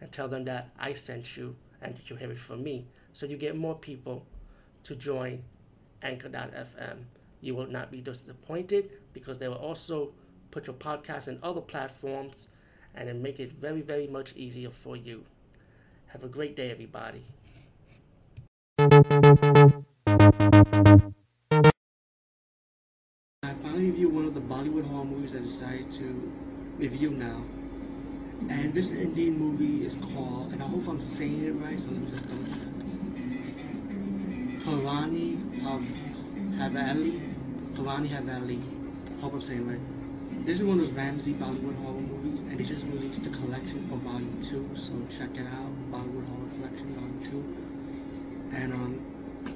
and tell them that I sent you and that you have it from me. So you get more people to join Anchor.fm. You will not be disappointed because they will also put your podcast in other platforms and then make it very, very much easier for you. Have a great day, everybody. I finally reviewed one of the Bollywood horror movies I decided to review now. And this Indian movie is called, and I hope I'm saying it right, so let me just double check. Purani Haveli. Purani Haveli. Hope I'm saying it right. This is one of those Ramsay Bollywood horror movies, and they just released a collection for Volume 2, so check it out. Bollywood Horror Collection Volume 2. And, um,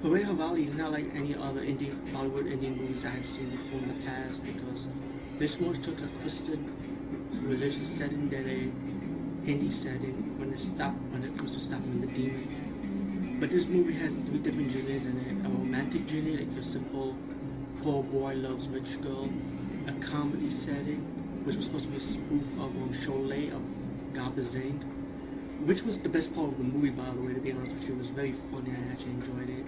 Parade Havali is not like any other Indian Bollywood Indian movies I have seen before in the past because this one took a Christian religious setting than a Hindi setting when it stopped when it was to stopping the demon. But this movie has three different genres in it: a romantic genre, like your simple poor boy loves rich girl, a comedy setting, which was supposed to be a spoof of um, Sholay of Gabbar Singh, which was the best part of the movie, by the way. To be honest with you, it was very funny. I actually enjoyed it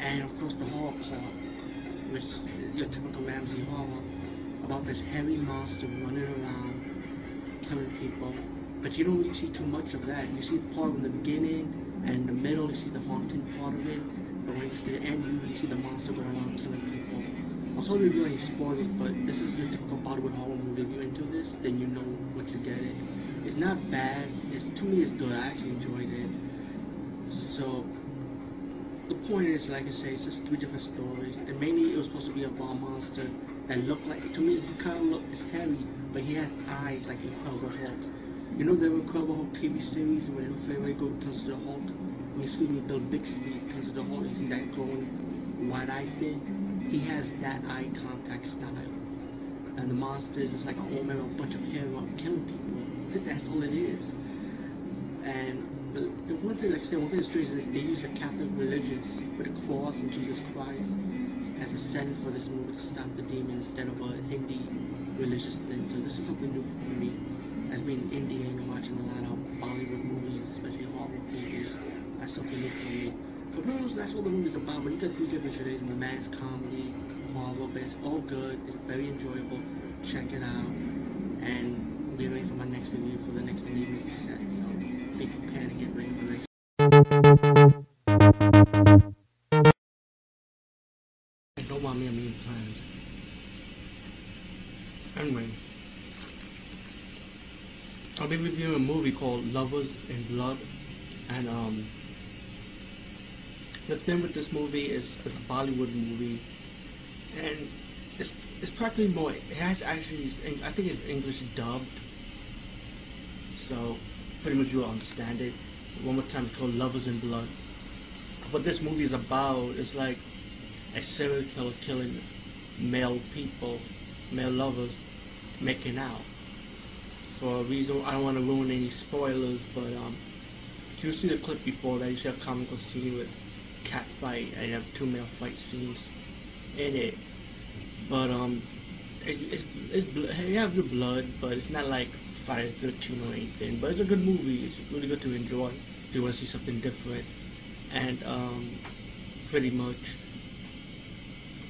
and of course the horror part, which your typical Ramsay horror, about this hairy monster running around, killing people. But you don't really see too much of that. You see the part in the beginning and the middle, you see the haunting part of it. But when you get to the end, you really see the monster going around killing people. I'll if you any spoilers, but this is your typical Bollywood horror movie. If you're into this, then you know what you're getting. It's not bad. It's, to me, it's good. I actually enjoyed it. So the point is, like I say, it's just three different stories, and mainly it was supposed to be a bomb monster that looked like, to me, he kind of looked, it's hairy, but he has eyes like Incredible Hulk. You know the Incredible Hulk TV series where Lou Ferrigno go turns to the Hulk? I excuse me, Bill Bixby turns to the Hulk, you see that glowing white-eyed thing? He has that eye contact style. And the monster is like an old man with a bunch of hair killing people. I think that's all it is. And the one thing, like I said, one thing that's strange is they use the Catholic religions with the cross and Jesus Christ as a setting for this movie to stop the demon instead of uh, a Hindi religious thing. So this is something new for me. As being Indian and watching a lot of Bollywood movies, especially horror movies, that's something new for me. But that's what the movie's about. But you got three different genres: romance, comedy, horror, but it's all good. It's very enjoyable. Check it out. And be ready for my next review for the next movie set. So movie called Lovers in Blood, and um, the thing with this movie is it's a Bollywood movie, and it's it's practically more. It has actually, I think it's English dubbed, so pretty much you'll understand it. One more time, it's called Lovers in Blood. What this movie is about is like a serial killer killing male people, male lovers, making out. For a reason, I don't want to ruin any spoilers, but um, you see the clip before that, you see a comical scene with cat fight, and have two male fight scenes in it. But um, it, it's, it's you have your blood, but it's not like Friday the 13th or anything. But it's a good movie. It's really good to enjoy if you want to see something different. And um, pretty much.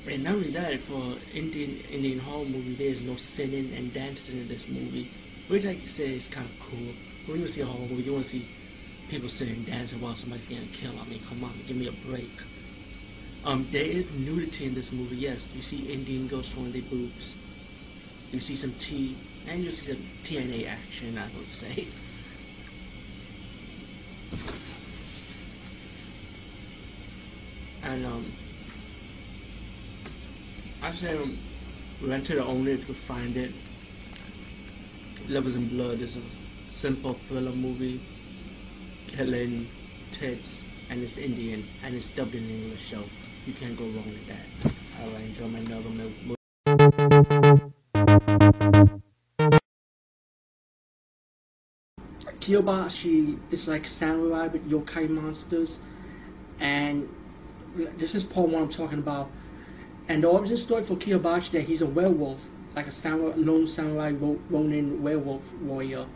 And not only that, for Indian Indian horror movie, there is no singing and dancing in this movie, which I say is kind of cool. When you see a horror movie, you want to see people sitting and dancing while somebody's getting killed. I mean, come on, give me a break. Um, there is nudity in this movie. Yes, you see Indian girls showing their boobs. You see some T, and you see some TNA action. I would say. And um, I say um, rent it only if you find it. Lovers in Blood is a simple thriller movie. killing, tits, and it's Indian, and it's dubbed in English, so you can't go wrong with that. Alright, enjoy my another movie. Kibakichi is like samurai with yokai monsters, and this is part one I'm talking about. And the origin story for Kibakichi that he's a werewolf, like a samurai, lone samurai ronin werewolf warrior.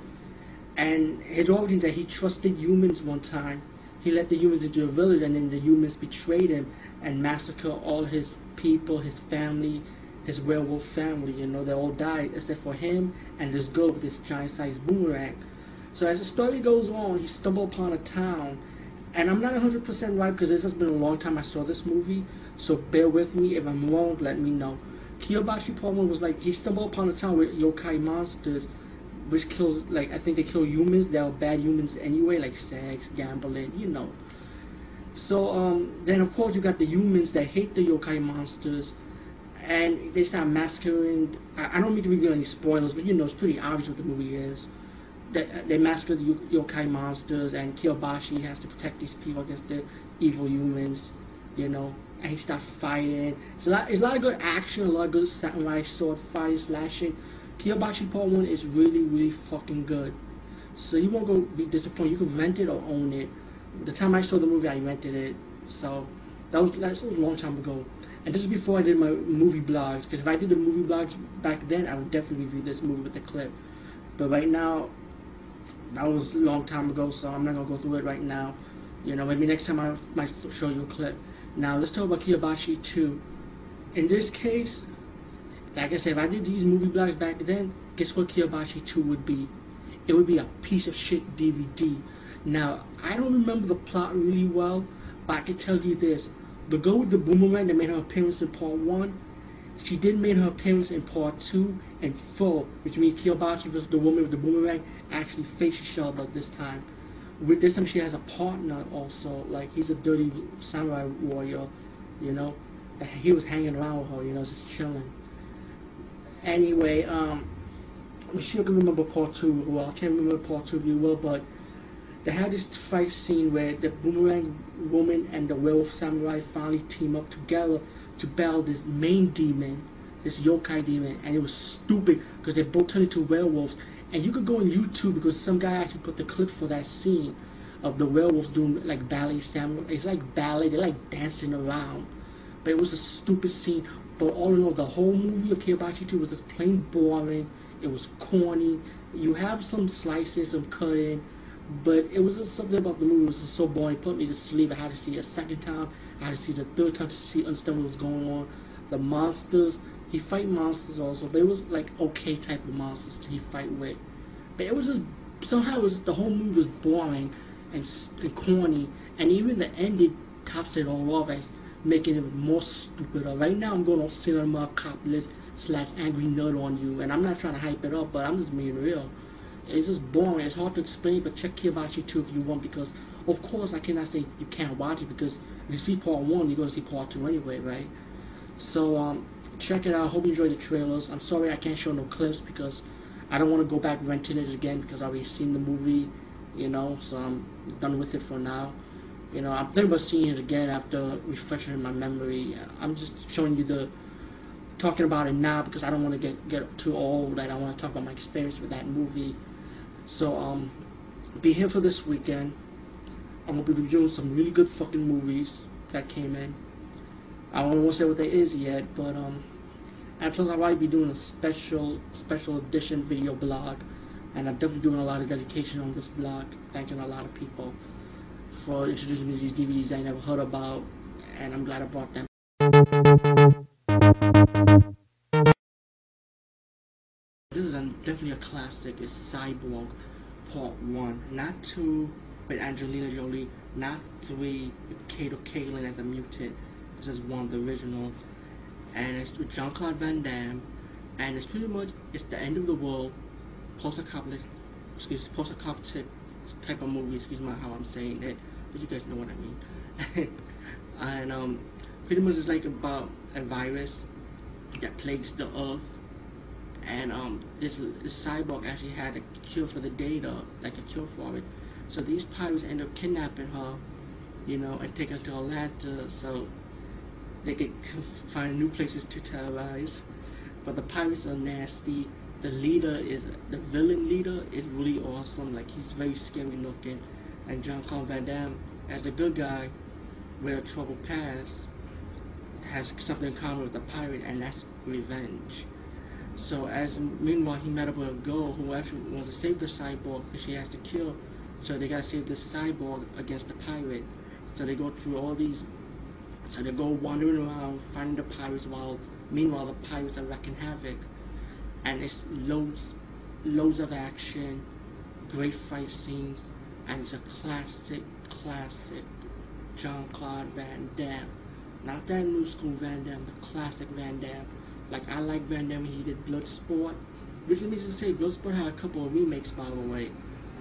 And his origin that he trusted humans one time. He let the humans into a village, and then the humans betrayed him and massacred all his people, his family, his werewolf family. You know, they all died except for him and this girl with this giant-sized boomerang. So as the story goes on, he stumbled upon a town, and I'm not 100% right because this has been a long time I saw this movie. So bear with me if I'm wrong. Let me know. Kibakichi Palmer was like he stumbled upon a town with yokai monsters, which kill like I think they kill humans. They are bad humans anyway, like sex, gambling, you know. So um, then of course you got the humans that hate the yokai monsters, and they start massacring. I, I don't mean to reveal any spoilers, but you know it's pretty obvious what the movie is they, they massacre the yokai monsters, and Kibakichi has to protect these people against the evil humans, you know. And he start fighting. It's a lot, it's a lot of good action, a lot of good samurai sword fighting, slashing. Kibakichi Part 1 is really, really fucking good. So you won't go be disappointed. You can rent it or own it. The time I saw the movie, I rented it. So that was, that was a long time ago. And this is before I did my movie blogs. Because if I did the movie blogs back then, I would definitely review this movie with the clip. But right now, that was a long time ago, so I'm not gonna go through it right now. You know, maybe next time I might show you a clip. Now let's talk about Kibakichi 2. In this case, like I said, if I did these movie blogs back then, guess what Kibakichi 2 would be? It would be a piece of shit DVD. Now, I don't remember the plot really well, but I can tell you this. The girl with the boomerang that made her appearance in part 1 she did make her appearance in part two in full, which means Kibakichi versus the woman with the boomerang actually face each other this time. With this time, she has a partner also. Like he's a dirty samurai warrior, you know. He was hanging around with her, you know, just chilling. Anyway, um, we still can remember part two. Well, I can't remember part two really well, but they had this fight scene where the boomerang woman and the werewolf samurai finally team up together to battle this main demon, this yokai demon, and it was stupid because they both turned into werewolves. And you could go on YouTube because some guy actually put the clip for that scene of the werewolves doing like ballet samurai. It's like ballet, they're like dancing around. But it was a stupid scene. But all in all, the whole movie of Kibakichi 2 was just plain boring. It was corny. You have some slices, some cutting, but it was just something about the movie was just so boring. It put me to sleep. I had to see it a second time. I had to see the third time to see understand what was going on. The monsters, he fight monsters also, but it was like okay type of monsters to he fight with. But it was just somehow it was the whole movie was boring and, and corny, and even the ending tops it all off as making it more stupider. Right now I'm going on cinema cop list slash angry nerd on you, and I'm not trying to hype it up, but I'm just being real. It's just boring. It's hard to explain, but check Kibakichi 2 if you want, because of course I cannot say you can't watch it because if you see part one, you're gonna see part two anyway, right? So um, check it out. Hope you enjoy the trailers. I'm sorry I can't show no clips because I don't want to go back renting it again because I've already seen the movie, you know. So I'm done with it for now. You know, I'm thinking about seeing it again after refreshing my memory. I'm just showing you the talking about it now because I don't want to get get too old and I want to talk about my experience with that movie. So um, be here for this weekend. I'm gonna be reviewing some really good fucking movies that came in. I to say what they is yet, but um, and plus I might be doing a special special edition video blog, and I'm definitely doing a lot of dedication on this blog, thanking a lot of people for introducing me to these DVDs I never heard about, and I'm glad I brought them. This is a, definitely a classic. It's Cyborg Part One, not two with Angelina Jolie, not three with Kato Kaelin as a mutant. This is one, of the original, and it's with Jean Claude Van Damme, and it's pretty much it's the end of the world, post-apocalyptic, excuse post-apocalyptic type of movie. Excuse me how I'm saying it, but you guys know what I mean. and um, pretty much it's like about a virus that plagues the earth and um, this, this cyborg actually had a cure for the data, like a cure for it, So these pirates end up kidnapping her, you know, and take her to Atlanta so they could find new places to terrorize. But the pirates are nasty. The leader is the villain leader is really awesome. Like he's very scary looking, and Jean-Claude Van Damme as the good guy with a troubled past has something in common with the pirate, and that's revenge. So as meanwhile he met up with a girl who actually wants to save the cyborg because she has to kill. So they gotta save this cyborg against the pirate. So they go through all these. So they go wandering around finding the pirates while meanwhile the pirates are wrecking havoc. And it's loads, loads of action, great fight scenes, and it's a classic, classic Jean-Claude Van Damme. Not that new school Van Damme, the classic Van Damme like I like Van Damme when he did Bloodsport. Which let me just say, Bloodsport had a couple of remakes by the way.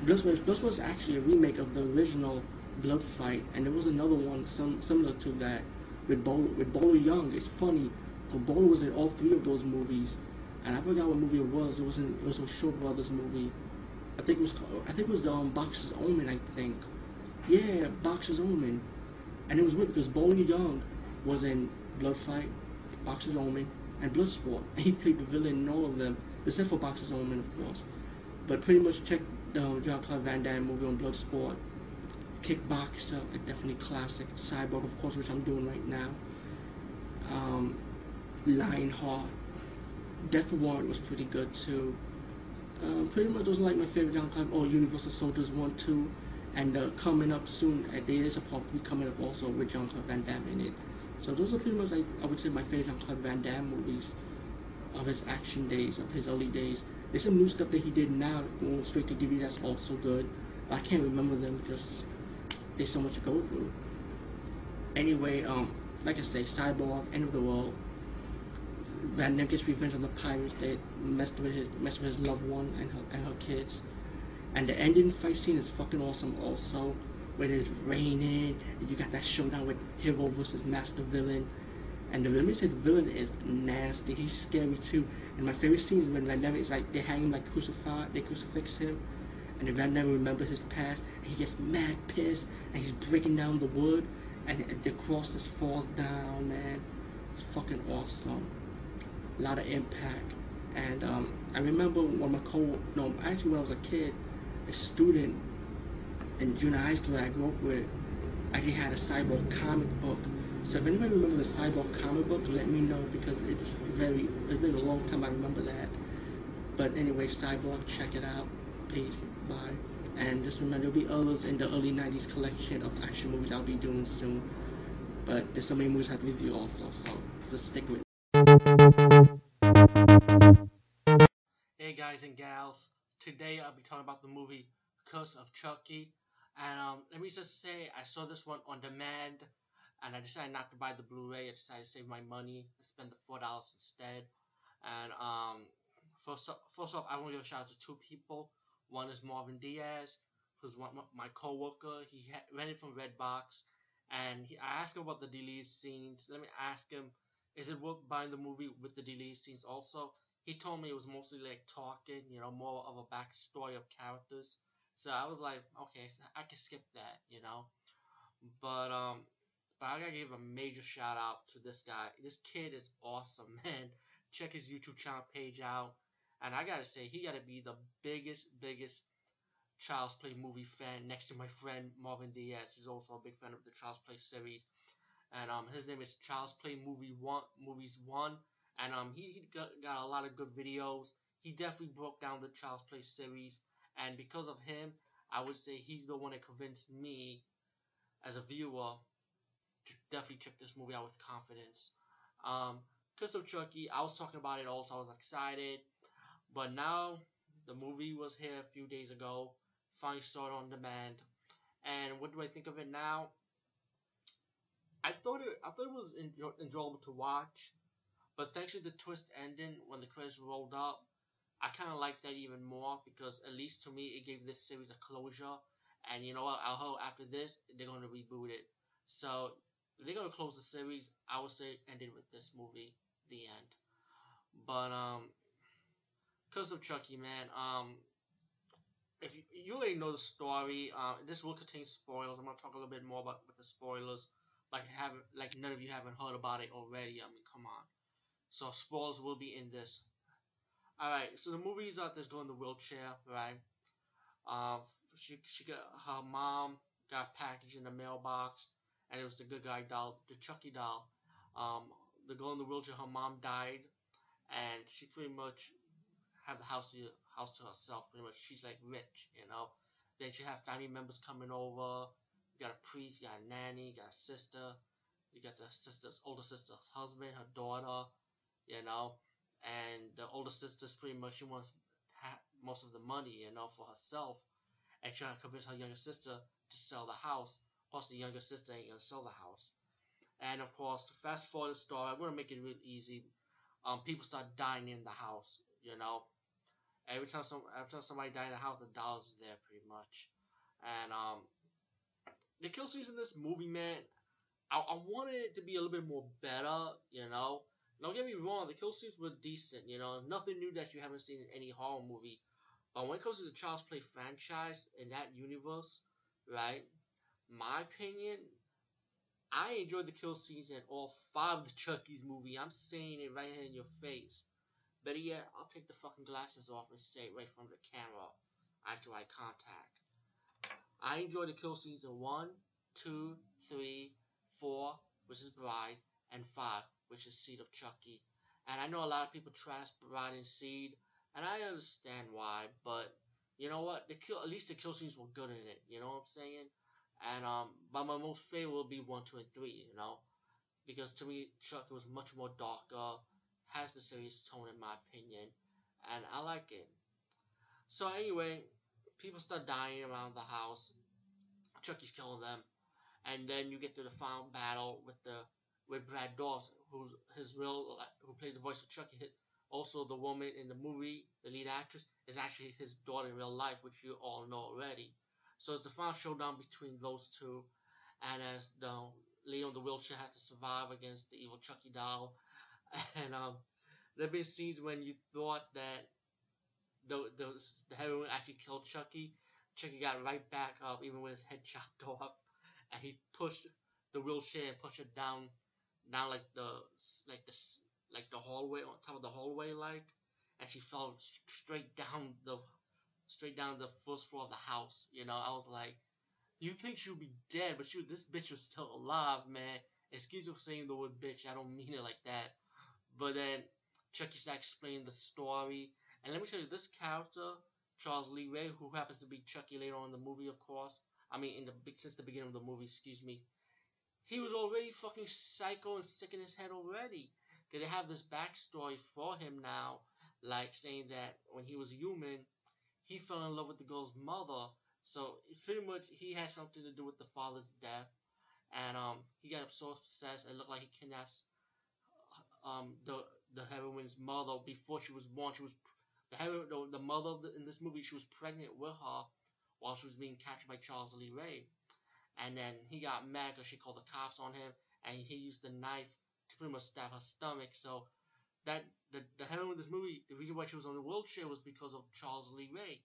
Bloodsport, Bloodsport was actually a remake of the original Blood Fight, and there was another one some, similar to that with Bolo, with Bolo Yeung. It's funny, because Bolo was in all three of those movies, and I forgot what movie it was. It was in, it was a Shaw Brothers movie. I think it was called, I think it was the um, Boxer's Omen. I think, yeah, Boxer's Omen, and it was weird because Bolo Yeung was in Blood Fight, Boxer's Omen, and Bloodsport. He played the villain in all of them, except for Boxer's Omen, of course. But pretty much check the um, Jean-Claude Van Damme movie on Bloodsport. Kickboxer, a definitely classic. Cyborg, of course, which I'm doing right now. Um, Lionheart. Death Warrant was pretty good too. Um, pretty much those are like my favorite Jean-Claude. Oh, Universal Soldiers 1, 2. And uh, coming up soon, uh, there is a part 3 coming up also with John Claude Van Damme in it. So those are pretty much, like, I would say, my favorite Jean-Claude Van Damme movies of his action days, of his early days. There's some new stuff that he did now, going straight to DVD, that's also good. I can't remember them because there's so much to go through. Anyway, um, like I say, Cyborg, End of the World. Van Damme gets revenge on the pirates that messed with his messed with his loved one and her and her kids. And the ending fight scene is fucking awesome also when it's raining, and you got that showdown with hero versus master villain. And the, let me say the villain is nasty. He's scary too. And my favorite scene is when Van Damme is like they hang him like crucified, they crucifix him, and then Van remembers his past, and he gets mad pissed, and he's breaking down the wood, and the cross just falls down, man. It's fucking awesome. A lot of impact. And um, I remember when my co no actually when I was a kid, a student in junior high school that I grew up with actually had a cyborg comic book. So if anybody remembers the cyborg comic book, let me know because it's very it's been a long time I remember that. But anyway, cyborg, check it out. Peace, bye. And just remember there'll be others in the early '90s collection of action movies I'll be doing soon. But there's so many movies I have to review also, so just stick with. Hey guys and gals, today I'll be talking about the movie Curse of Chucky. And um, let me just say, I saw this one on demand, and I decided not to buy the Blu-ray. I decided to save my money and spend the four dollars instead. And um, first, first off, I want to give a shout out to two people. One is Marvin Diaz, who's one my coworker. He rented from Redbox, and he, I asked him about the deleted scenes. Let me ask him, is it worth buying the movie with the deleted scenes also? He told me it was mostly like talking, you know, more of a backstory of characters. So I was like, okay, I can skip that, you know. But um, but I gotta give a major shout out to this guy. This kid is awesome, man. Check his YouTube channel page out, and I gotta say, he gotta be the biggest, biggest Child's Play movie fan next to my friend Marvin Diaz, who's also a big fan of the Child's Play series. And um, his name is Child's Play Movie One, Movies One, and um, he, he got, got a lot of good videos. He definitely broke down the Child's Play series and because of him, I would say he's the one that convinced me as a viewer to definitely check this movie out with confidence. Um, Curse of Chucky, I was talking about it also, I was excited. But now, the movie was here a few days ago, finally started on demand. And what do I think of it now? I thought it, I thought it was enjoy- enjoyable to watch, but thanks to the twist ending when the credits rolled up, I kind of like that even more because at least to me it gave this series a closure. And you know what? I hope after this they're going to reboot it. So they're going to close the series. I would say ended with this movie, the end. But um, Curse of Chucky, man. Um, if you, you already know the story, uh, this will contain spoilers. I'm gonna talk a little bit more about with the spoilers, like haven't like none of you haven't heard about it already. I mean, come on. So spoilers will be in this. All right, so the movie is out. There's going in the wheelchair, right? Uh, she she got her mom got a package in the mailbox, and it was the good guy doll, the Chucky doll. Um, the girl in the wheelchair, her mom died, and she pretty much had the house to house to herself. Pretty much, she's like rich, you know. Then she have family members coming over. You got a priest, you got a nanny, you got a sister. You got the sister's older sister's husband, her daughter, you know. And the older sister's pretty much she wants most of the money, you know, for herself, and trying to convince her younger sister to sell the house. Of course, the younger sister ain't gonna sell the house. And of course, fast forward the story. I'm gonna make it real easy. Um, people start dying in the house. You know, every time some every time somebody died in the house, the doll's there pretty much. And um, the kill scenes in this movie, man, I, I wanted it to be a little bit more better. You know, don't get me wrong, the kill scenes were decent. You know, nothing new that you haven't seen in any horror movie. But when it comes to the Child's Play franchise in that universe, right? My opinion, I enjoyed the kill scenes in all five of the Chucky's movie. I'm saying it right here in your face. Better yet, I'll take the fucking glasses off and say it right from the camera. To eye contact. I enjoyed the kill scenes in 1, 2, 3, 4, which is Bride, and 5, which is Seed of Chucky. And I know a lot of people trash Bride and Seed, and I understand why, but you know what? The kill, at least the kill scenes were good in it. You know what I'm saying? And um, but my most favorite will be one, two, and three. You know, because to me, Chucky was much more darker, has the serious tone in my opinion, and I like it. So anyway, people start dying around the house. Chucky's killing them, and then you get to the final battle with the with Brad Dourif, who's his real who plays the voice of Chucky. Also, the woman in the movie, the lead actress, is actually his daughter in real life, which you all know already. So it's the final showdown between those two, and as the lady on the wheelchair had to survive against the evil Chucky doll, and um, there've been scenes when you thought that the the the actually killed Chucky. Chucky got right back up, even with his head chopped off, and he pushed the wheelchair and pushed it down, down like the like the like the hallway on top of the hallway, like, and she fell straight down the straight down the first floor of the house. You know, I was like, you think she would be dead, but she this bitch was still alive, man. Excuse me for saying the word bitch. I don't mean it like that. But then Chucky started explaining the story, and let me tell you, this character, Charles Lee Ray, who happens to be Chucky later on in the movie, of course. I mean, in the since the beginning of the movie, excuse me. He was already fucking psycho and sick in his head already. Cause they have this backstory for him now, like saying that when he was human, he fell in love with the girl's mother. So pretty much he had something to do with the father's death, and um he got so obsessed. It looked like he kidnaps um the the heroine's mother before she was born. She was the heroine, the, the mother the, in this movie. She was pregnant with her while she was being captured by Charles Lee Ray, and then he got mad because she called the cops on him, and he used the knife to pretty much stab her stomach. So that the, the heroine of this movie, the reason why she was on the wheelchair was because of Charles Lee Ray,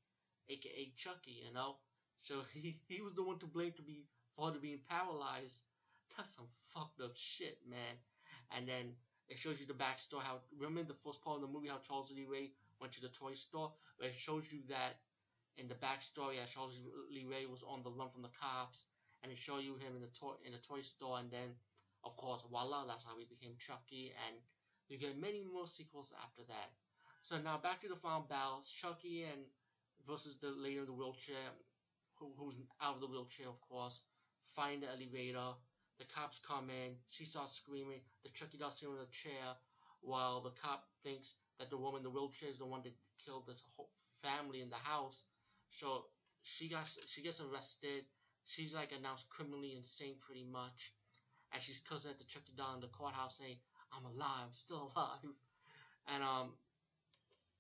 aka Chucky, you know. So he, he was the one to blame to be for her being paralyzed. That's some fucked up shit, man. And then it shows you the backstory. How remember the first part of the movie how Charles Lee Ray went to the toy store. Where it shows you that in the backstory, as Charles Lee Ray was on the run from the cops, and it shows you him in the toy in the toy store, and then of course, voila, that's how he became Chucky, and you get many more sequels after that. So now back to the final battle. Chucky and versus the lady in the wheelchair, who, who's out of the wheelchair, of course. Find the elevator. The cops come in. She starts screaming. The Chucky doll sitting in the chair, while the cop thinks that the woman in the wheelchair is the one that killed this whole family in the house. So she got she gets arrested. She's like announced criminally insane, pretty much, and she's cussing at the Chucky doll in the courthouse, saying, I'm alive, I'm still alive. And um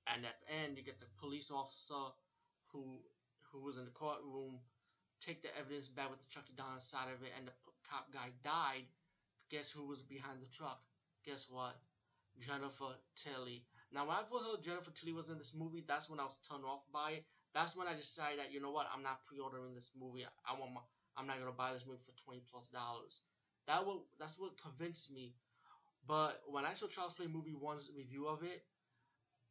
and at the end you get the police officer who who was in the courtroom take the evidence back with the Chucky doll inside of it and the cop guy died. Guess who was behind the truck? Guess what? Jennifer Tilly. Now when I first heard Jennifer Tilly was in this movie, that's when I was turned off by it. that's when I decided that you know what, I'm not pre-ordering this movie. I want my, I'm not gonna buy this movie for twenty plus dollars. That will that's what convinced me. But when I saw Child's Play movie one's review of it,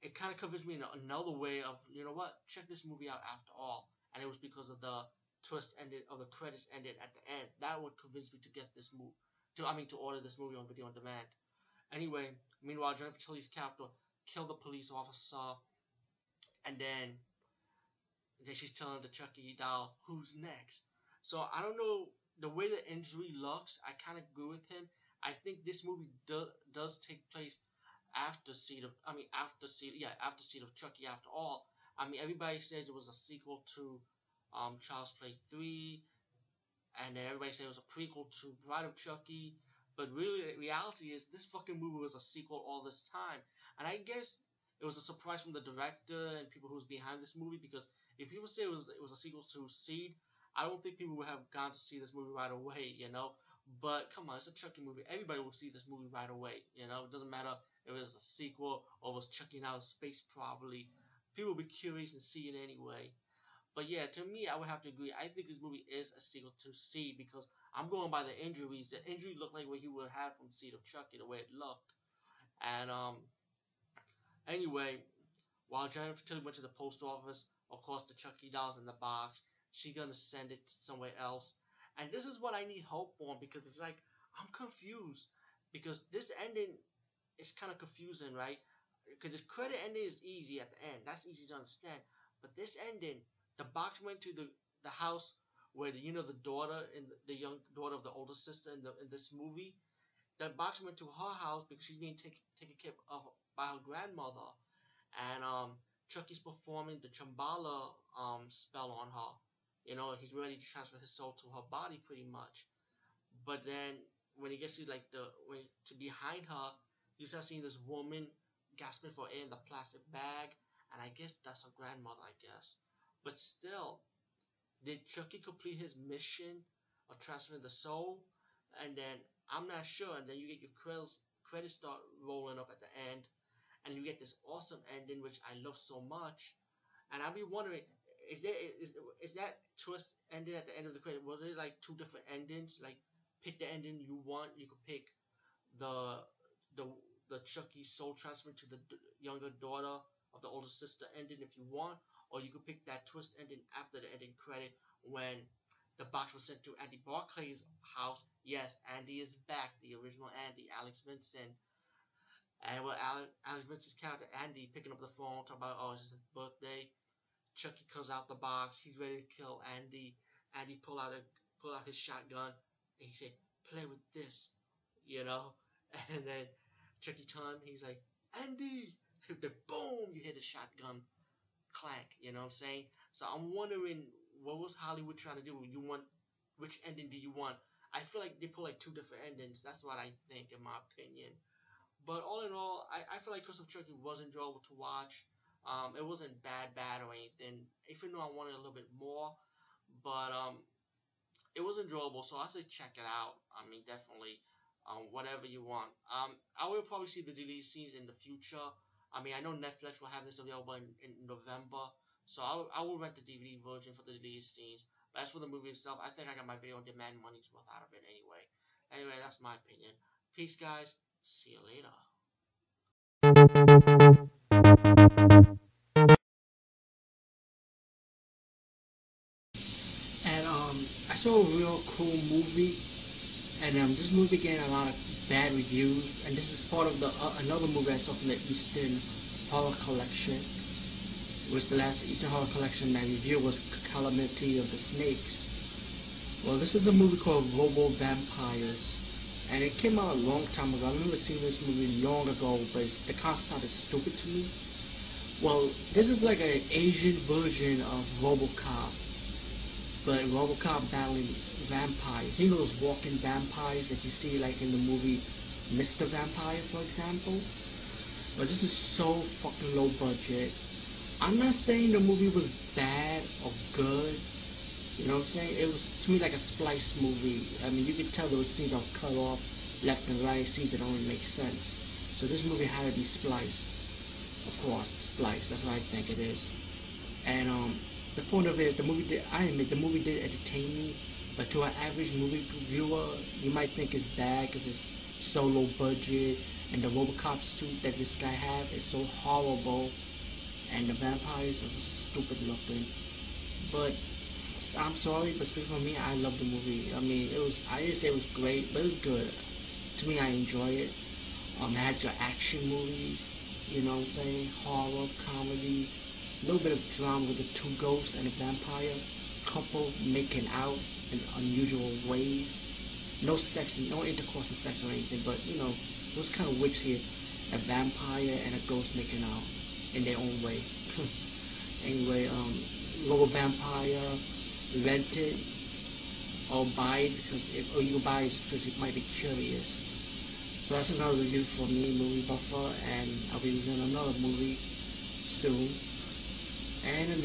it kind of convinced me in another way of you know what, check this movie out after all. And it was because of the twist ended or the credits ended at the end. That would convince me to get this movie. To I mean to order this movie on video on demand. Anyway, meanwhile Jennifer Tilly's character killed the police officer, and then then she's telling the Chucky doll who's next. So I don't know the way the injury looks. I kind of agree with him. I think this movie do, does take place after Seed of I mean after Seed yeah after Seed of Chucky after all. I mean everybody says it was a sequel to um, Child's Play 3, and everybody said it was a prequel to Bride of Chucky. But really, the reality is this fucking movie was a sequel all this time, and I guess it was a surprise from the director and people who's behind this movie because if people say it was it was a sequel to Seed, I don't think people would have gone to see this movie right away, you know. But come on, it's a Chucky movie. Everybody will see this movie right away, you know. It doesn't matter if it was a sequel or was Chucky out of space probably. People will be curious and see it anyway. But yeah, to me, I would have to agree. I think this movie is a sequel to Seed because I'm going by the injuries. The injuries look like what he would have from Seed of Chucky, the way it looked. And um, anyway, while Jennifer Tilly went to the post office, of course, the Chucky doll's in the box. She's gonna send it somewhere else. And this is what I need hope on because it's like I'm confused because this ending is kind of confusing, right? Because the credit ending is easy at the end. That's easy to understand. But this ending, the box went to the the house where the, you know the daughter and the, young daughter of the older sister in the in this movie. The box went to her house because she's being taken taken care of by her grandmother, and um Chucky's performing the Damballa um spell on her. You know, he's ready to transfer his soul to her body pretty much. But then when he gets to like the to behind her, you start seeing this woman gasping for air in the plastic bag, and I guess that's her grandmother, I guess. But still, did Chucky complete his mission of transferring the soul? And then I'm not sure. And then you get your credits credits start rolling up at the end, and you get this awesome ending which I love so much. And I'll be wondering, is there is is that twist ending at the end of the credit? Was it like two different endings? Like pick the ending you want. You could pick the the the Chucky soul transfer to the younger daughter of the older sister ending if you want, or you could pick that twist ending after the ending credit when the box was sent to Andy Barclay's house. Yes, Andy is back, the original Andy, Alex Vincent. And with Alex, Vincent's character, Andy, picking up the phone, talking about, oh, it's his birthday. Chucky comes out the box. He's ready to kill Andy. Andy pull out a pull out his shotgun. And he said, "Play with this," you know. And then Chucky Chun, he's like, "Andy!" The boom, you hit a shotgun clank. You know what I'm saying? So I'm wondering what was Hollywood trying to do? You want which ending do you want? I feel like they put like two different endings. That's what I think, in my opinion. But all in all, I, I feel like Curse of Chucky was enjoyable to watch. Um, it wasn't bad, bad or anything. Even though I wanted a little bit more, but um, it was enjoyable. So I say check it out. I mean, definitely, um, whatever you want. Um, I will probably see the deleted scenes in the future. I mean, I know Netflix will have this available in, in November, so I will, I will rent the DVD version for the deleted scenes. But as for the movie itself, I think I got my video on demand money's worth out of it anyway. Anyway, that's my opinion. Peace, guys. See you later. And um, I saw a real cool movie, and um, this movie getting a lot of bad reviews, and this is part of the uh, another movie I saw from the Eastern Horror Collection, which the last Eastern Horror Collection I reviewed was Calamity of the Snakes. Well, this is a movie called Robo Vampires, and it came out a long time ago. I remember seeing this movie long ago, but the concept sounded stupid to me. Well, this is like an Asian version of RoboCop, but RoboCop battling vampires. You know those walking vampires that you see like in the movie Mr. Vampire, for example? But this is so fucking low budget. I'm not saying the movie was bad or good. You know what I'm saying? It was to me like a splice movie. I mean, you could tell those scenes are cut off left and right, scenes that only make sense. So this movie had to be spliced. Of course, spliced. That's what I think it is. And um, the point of it, the movie did. I admit the movie did entertain me, but to an average movie viewer, you might think it's bad because it's so low budget, and the RoboCop suit that this guy have is so horrible, and the vampires are so stupid looking. But I'm sorry, but speaking for me, I love the movie. I mean, it was. I didn't say it was great, but it was good. To me, I enjoy it. Um, it had your action movies. You know what I'm saying? Horror, comedy, a little bit of drama with the two ghosts and a vampire couple making out in unusual ways. No sex, no intercourse or sex or anything, but you know, it was kind of witchy. A vampire and a ghost making out in their own way. anyway, um, Robo Vampire, rent it or buy it because if, or you buy it because you might be curious. So that's another review for me, Movie Buffer, and I'll be reviewing another movie soon. And another